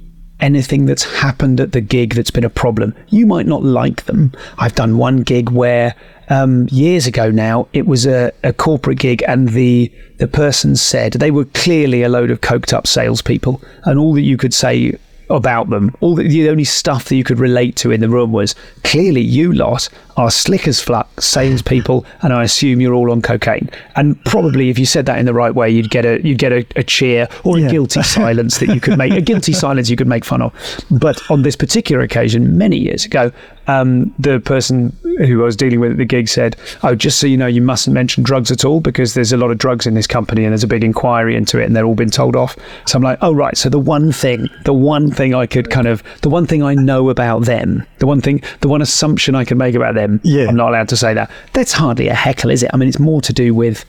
anything that's happened at the gig that's been a problem. You might not like them. I've done one gig where um, years ago now it was a, a corporate gig and the the person said they were clearly a load of coked up salespeople and all that you could say about them all the, the only stuff that you could relate to in the room was clearly you lot are slick as fuck salespeople, and I assume you're all on cocaine. And probably, if you said that in the right way, you'd get a you'd get a, a cheer or
Yeah.
a guilty <laughs> silence that you could make a guilty silence you could make fun of. But on this particular occasion, many years ago, um, the person who I was dealing with at the gig said, "Oh, just so you know, you mustn't mention drugs at all because there's a lot of drugs in this company and there's a big inquiry into it, and they're all been told off." So I'm like, "Oh, right." So the one thing, the one thing I could kind of, the one thing I know about them, the one thing, the one assumption I can make about them,
Yeah.
I'm not allowed to say that. That's hardly a heckle, is it? I mean, it's more to do with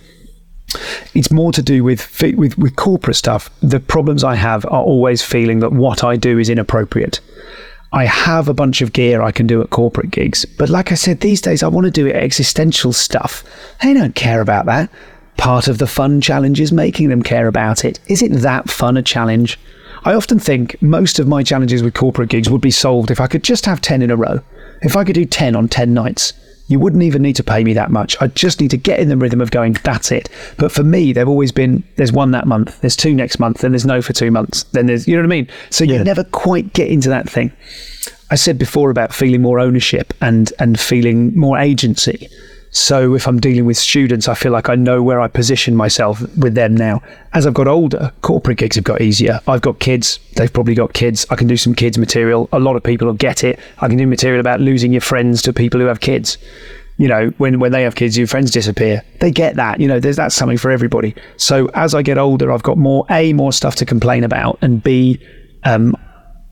it's more to do with, with with corporate stuff. The problems I have are always feeling that what I do is inappropriate. I have a bunch of gear I can do at corporate gigs, but like I said, these days I want to do it existential stuff. They don't care about that. Part of the fun challenge is making them care about it. Is it that fun a challenge? I often think most of my challenges with corporate gigs would be solved if I could just have 10 in a row. If I could do 10 on 10 nights, you wouldn't even need to pay me that much. I just need to get in the rhythm of going, that's it. But for me, they've always been there's one that month, there's two next month, then there's no for two months, then there's, you know what I mean? So
Yeah.
you never quite get into that thing. I said before about feeling more ownership and, and feeling more agency. So if I'm dealing with students, I feel like I know where I position myself with them now. As I've got older, corporate gigs have got easier. I've got kids. They've probably got kids. I can do some kids material. A lot of people will get it. I can do material about losing your friends to people who have kids. You know, when, when they have kids, your friends disappear. They get that. You know, there's that's something for everybody. So as I get older, I've got more A, more stuff to complain about, and B, um,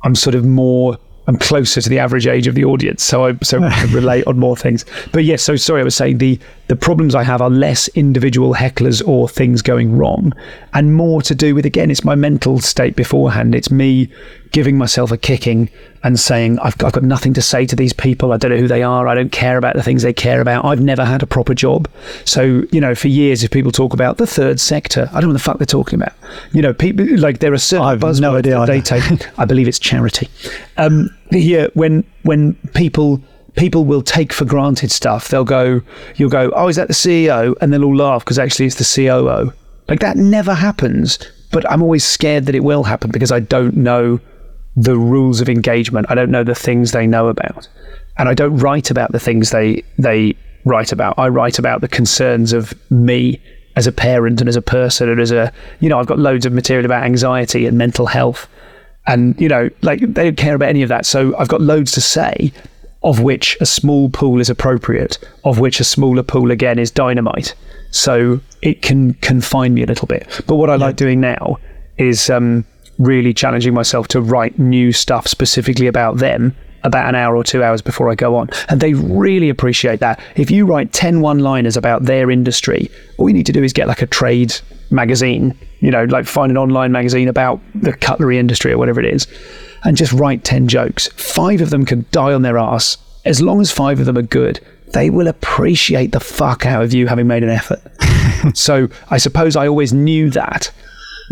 I'm sort of more I'm closer to the average age of the audience, so I so I relate on more things. But yes, so sorry, I was saying the the problems I have are less individual hecklers or things going wrong, and more to do with again, it's my mental state beforehand. It's me giving myself a kicking and saying I've got, I've got nothing to say to these people. I don't know who they are. I don't care about the things they care about. I've never had a proper job, so you know, for years, if people talk about the third sector, I don't know what the fuck they're talking about. You know, people like there are certain
I've no idea
that they take. <laughs> I believe it's charity. Um, here, when when people people will take for granted stuff, they'll go, you'll go, oh, is that the CEO? And they'll all laugh because actually it's the COO. Like that never happens. But I'm always scared that it will happen because I don't know the rules of engagement. I don't know the things they know about, and I don't write about the things they they write about. I write about the concerns of me as a parent and as a person and as a you know I've got loads of material about anxiety and mental health. And you know like they don't care about any of that. So i've got loads to say of which a small pool is appropriate of which a smaller pool again is dynamite. So it can confine me a little bit. But what i like doing now is um, really challenging myself to write new stuff specifically about them about an hour or two hours before I go on. And they really appreciate that. If you write 10 one liners about their industry, all you need to do is get like a trade magazine, you know, like find an online magazine about the cutlery industry or whatever it is, and just write 10 jokes. Five of them can die on their ass. As long as five of them are good, they will appreciate the fuck out of you having made an effort. <laughs> so I suppose I always knew that,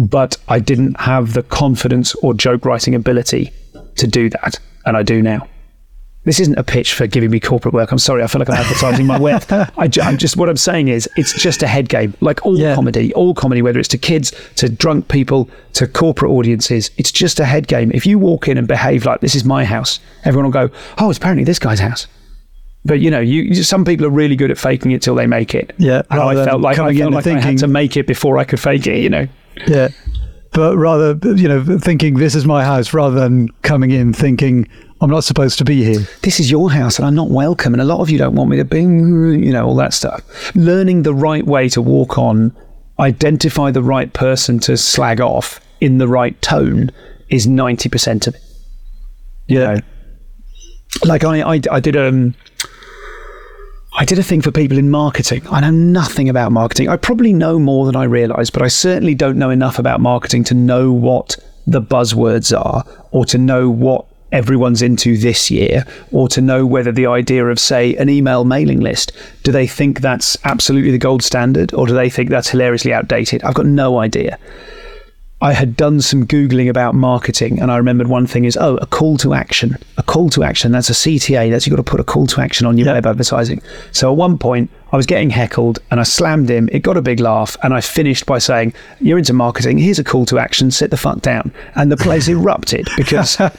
but I didn't have the confidence or joke writing ability to do that, and I do now. This isn't a pitch for giving me corporate work. I'm sorry, I feel like I'm advertising my work. <laughs> I I'm just what I'm saying is it's just a head game, like all
Yeah.
comedy, all comedy, whether it's to kids, to drunk people, to corporate audiences. It's just a head game. If you walk in and behave like this is my house, everyone will go, "Oh, it's apparently this guy's house." But you know, you some people are really good at faking it till they make it.
Yeah,
and I felt like I felt like I had to make it before I could fake it. You know.
Yeah. But rather, you know, thinking this is my house rather than coming in thinking I'm not supposed to be here.
this is your house and I'm not welcome. And a lot of you don't want me to be, you know, all that stuff. Learning the right way to walk on, identify the right person to slag off in the right tone is 90% of it. You know, like I, I, I did, um, I did a thing for people in marketing. I know nothing about marketing. I probably know more than I realize, but I certainly don't know enough about marketing to know what the buzzwords are or to know what everyone's into this year or to know whether the idea of say an email mailing list do they think that's absolutely the gold standard or do they think that's hilariously outdated i've got no idea I had done some Googling about marketing, and I remembered one thing is, oh, a call to action. A call to action, that's a CTA. That's you've got to put a call to action on your
Yeah.
web advertising. So at one point, I was getting heckled and I slammed him. It got a big laugh, and I finished by saying, You're into marketing. Here's a call to action. Sit the fuck down. And the place <laughs> erupted because I,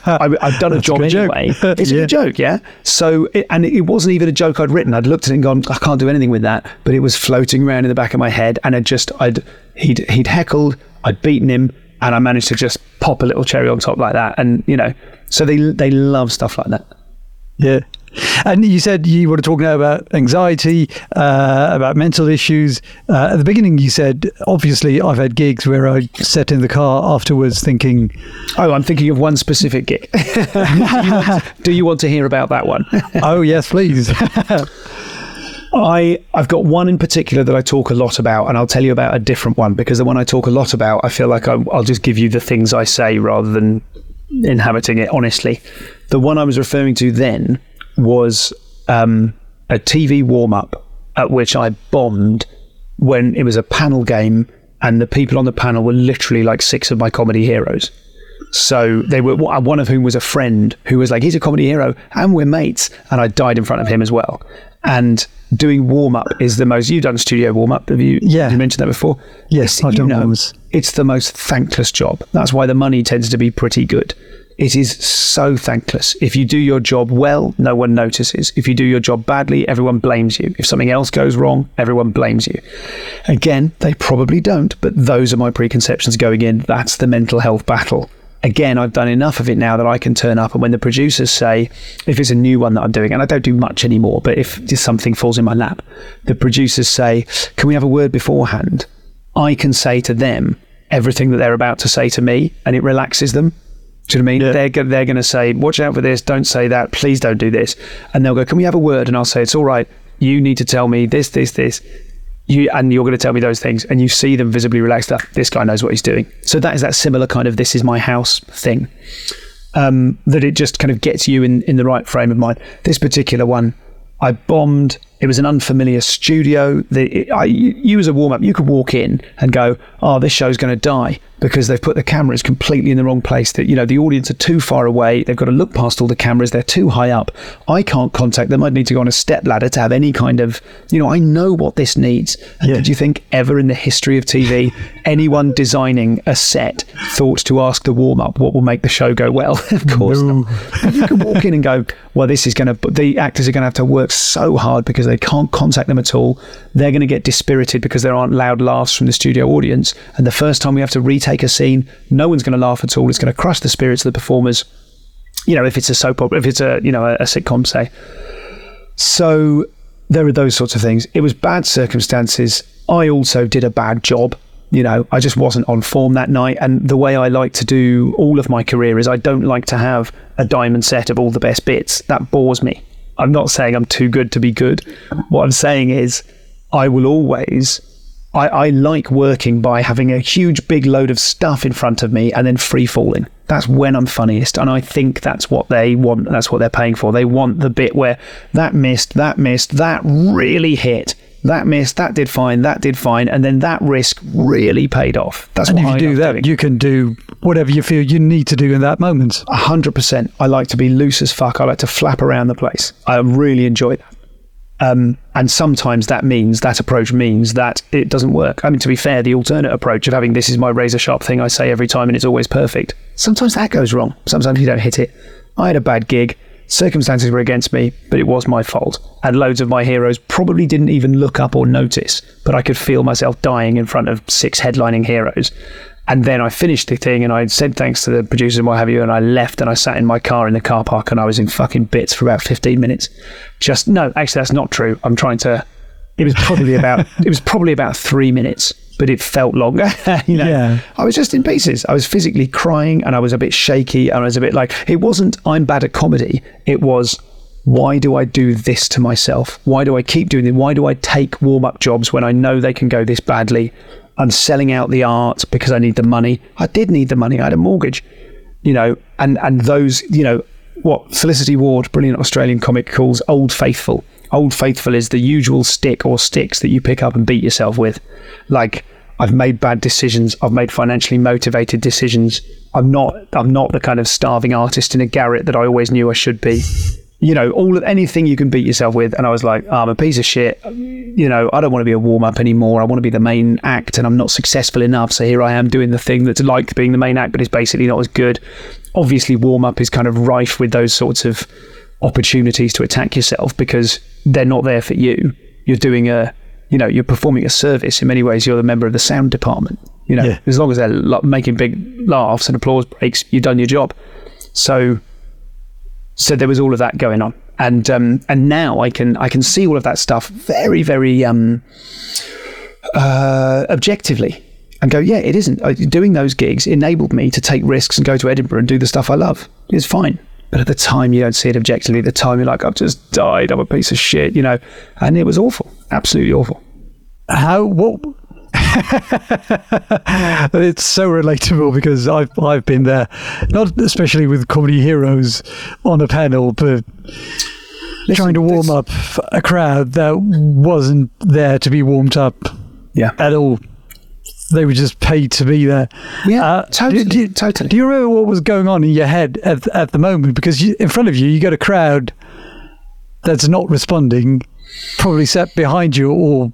I've done a job
joke.
anyway. <laughs> It's a
Yeah.
good joke, yeah? So, it, and it wasn't even a joke I'd written. I'd looked at it and gone, I can't do anything with that. But it was floating around in the back of my head, and I just, I'd, he'd, he'd heckled, I'd beaten him, and I managed to just pop a little cherry on top like that. And, you know, so they, they love stuff like that.
Yeah. And you said you were talking about anxiety, uh, about mental issues. Uh, at the beginning, you said, obviously, I've had gigs where I sat in the car afterwards thinking,
Oh, I'm thinking of one specific gig. do, you want, do you want to hear about that one?
oh, yes, please. <laughs>
I I've got one in particular that I talk a lot about, and I'll tell you about a different one because the one I talk a lot about, I feel like I, I'll just give you the things I say rather than inhabiting it. Honestly, the one I was referring to then was um, a TV warm up at which I bombed when it was a panel game, and the people on the panel were literally like six of my comedy heroes. So they were one of whom was a friend who was like, he's a comedy hero and we're mates. And I died in front of him as well. And doing warm up is the most. You've done studio warm up. Have you?
Yeah.
You mentioned that before.
Yes, I've done
know. It's the most thankless job. That's why the money tends to be pretty good. It is so thankless. If you do your job well, no one notices. If you do your job badly, everyone blames you. If something else goes wrong, everyone blames you. Again, they probably don't, but those are my preconceptions going in. That's the mental health battle. Again, I've done enough of it now that I can turn up, and when the producers say, if it's a new one that I'm doing, and I don't do much anymore, but if just something falls in my lap, the producers say, Can we have a word beforehand? I can say to them everything that they're about to say to me, and it relaxes them. Do you know what I mean?
Yeah.
They're go- they're going to say, "Watch out for this! Don't say that! Please don't do this!" And they'll go, "Can we have a word?" And I'll say, "It's all right. You need to tell me this, this, this." You and you're going to tell me those things, and you see them visibly relaxed. Up. This guy knows what he's doing. So that is that similar kind of "this is my house" thing. Um, that it just kind of gets you in in the right frame of mind. This particular one, I bombed. It was an unfamiliar studio. The, it, I, you as a warm up, you could walk in and go, "Oh, this show's going to die," because they've put the cameras completely in the wrong place. That you know the audience are too far away. They've got to look past all the cameras. They're too high up. I can't contact them. I'd need to go on a step ladder to have any kind of, you know, I know what this needs. And
Yeah.
did you think ever in the history of TV <laughs> anyone designing a set thought to ask the warm up what will make the show go well? <laughs> of course not. You can walk in and go, well, this is going to, the actors are going to have to work so hard because they can't contact them at all. They're going to get dispirited because there aren't loud laughs from the studio audience. And the first time we have to retake a scene, no one's going to laugh at all. It's going to crush the spirits of the performers. You know, if it's a soap opera, if it's a, you know, a, a sitcom, say. So there are those sorts of things. It was bad circumstances. I also did a bad job. You know, I just wasn't on form that night. And the way I like to do all of my career is I don't like to have a diamond set of all the best bits. That bores me. I'm not saying I'm too good to be good. What I'm saying is I will always. I, I like working by having a huge big load of stuff in front of me and then free falling. That's when I'm funniest. And I think that's what they want. That's what they're paying for. They want the bit where that missed, that missed, that really hit, that missed, that did fine, that did fine. And then that risk really paid off. That's
and if
what
you
I
do that,
doing.
you can do whatever you feel you need to do in that moment.
A hundred percent. I like to be loose as fuck. I like to flap around the place. I really enjoy that. Um, and sometimes that means that approach means that it doesn't work. I mean, to be fair, the alternate approach of having this is my razor sharp thing I say every time and it's always perfect. Sometimes that goes wrong. Sometimes you don't hit it. I had a bad gig. Circumstances were against me, but it was my fault. And loads of my heroes probably didn't even look up or notice, but I could feel myself dying in front of six headlining heroes. And then I finished the thing and I said thanks to the producers and what have you. And I left and I sat in my car in the car park and I was in fucking bits for about 15 minutes. Just, no, actually, that's not true. I'm trying to, it was probably <laughs> about, it was probably about three minutes, but it felt longer. <laughs> you know,
Yeah.
I was just in pieces. I was physically crying and I was a bit shaky and I was a bit like, it wasn't, I'm bad at comedy. It was, why do I do this to myself? Why do I keep doing it? Why do I take warm up jobs when I know they can go this badly? I'm selling out the art because I need the money. I did need the money. I had a mortgage, you know, and, and those, you know, what Felicity Ward, brilliant Australian comic, calls Old Faithful. Old Faithful is the usual stick or sticks that you pick up and beat yourself with. Like, I've made bad decisions. I've made financially motivated decisions. I'm not. I'm not the kind of starving artist in a garret that I always knew I should be. You know, all of anything you can beat yourself with. And I was like, oh, I'm a piece of shit. You know, I don't want to be a warm up anymore. I want to be the main act, and I'm not successful enough. So here I am doing the thing that's like being the main act, but is basically not as good. Obviously, warm up is kind of rife with those sorts of opportunities to attack yourself because they're not there for you. You're doing a, you know, you're performing a service. In many ways, you're the member of the sound department. You know,
Yeah.
as long as they're making big laughs and applause breaks, you've done your job. So, so there was all of that going on, and um, and now I can I can see all of that stuff very very um, uh, objectively and go, yeah, it isn't. Doing those gigs enabled me to take risks and go to Edinburgh and do the stuff I love. It's fine. But at the time, you don't see it objectively. At the time, you're like, I've just died. I'm a piece of shit, you know. And it was awful. Absolutely awful.
How what? <laughs> it's so relatable because I've I've been there, not especially with comedy heroes on a panel, but trying to warm up a crowd that wasn't there to be warmed up
Yeah.
at all. They were just paid to be there.
Yeah,
Uh,
totally,
Do, do,
totally.
do you remember what was going on in your head at, at the moment? Because you, in front of you, you got a crowd that's not responding, probably sat behind you or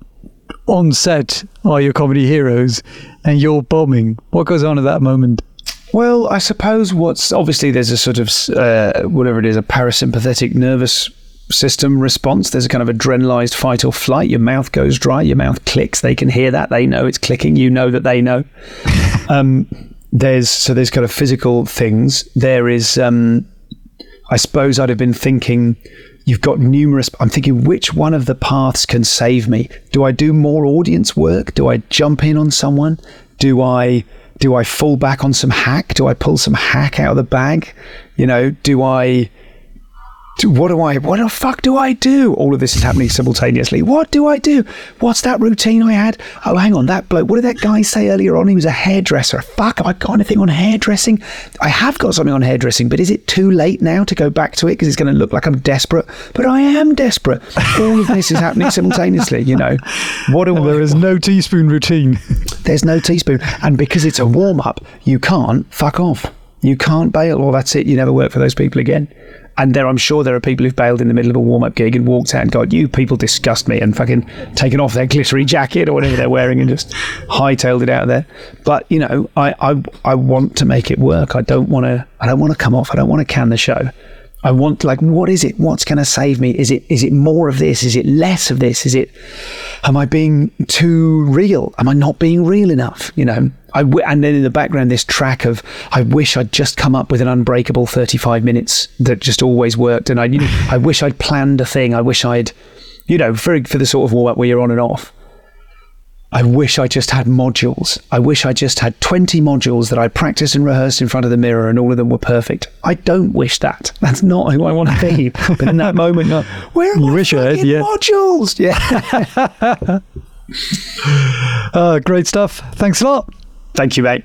on set are your comedy heroes, and you're bombing. What goes on at that moment?
Well, I suppose what's obviously there's a sort of uh, whatever it is, a parasympathetic nervous system response. There's a kind of adrenalized fight or flight. Your mouth goes dry. Your mouth clicks. They can hear that. They know it's clicking. You know that they know. <laughs> um, there's so there's kind of physical things. There is, um, I suppose, I'd have been thinking. You've got numerous. I'm thinking which one of the paths can save me. Do I do more audience work? Do I jump in on someone? Do I do I fall back on some hack? Do I pull some hack out of the bag? You know, do I what do I what the fuck do I do? All of this is happening simultaneously. What do I do? What's that routine I had? Oh, hang on, that bloke. What did that guy say earlier on? He was a hairdresser. Fuck, have I got anything on hairdressing? I have got something on hairdressing, but is it too late now to go back to it because it's going to look like I'm desperate? But I am desperate. All of this is happening simultaneously. You know, what?
There is no teaspoon routine. <laughs>
There's no teaspoon. And because it's a warm up, you can't fuck off. You can't bail. Well, that's it. You never work for those people again. And there, I'm sure there are people who've bailed in the middle of a warm up gig and walked out and gone, You people disgust me, and fucking taken off their glittery jacket or whatever they're wearing and just hightailed it out there. But, you know, I, I, I want to make it work. I don't want to, I don't want to come off. I don't want to can the show. I want like, what is it? What's going to save me? Is it is it more of this? Is it less of this? Is it? Am I being too real? Am I not being real enough? You know. I w- and then in the background, this track of I wish I'd just come up with an unbreakable thirty-five minutes that just always worked, and I you know, I wish I'd planned a thing. I wish I'd, you know, for for the sort of warm up where you're on and off. I wish I just had modules. I wish I just had 20 modules that I practiced and rehearsed in front of the mirror and all of them were perfect. I don't wish that. <laughs> That's not who I want to be. But in that moment, you're, <laughs> where are
You
my
wish I had, yeah.
modules? Yeah. <laughs>
Uh, great stuff. Thanks a lot.
Thank you, mate.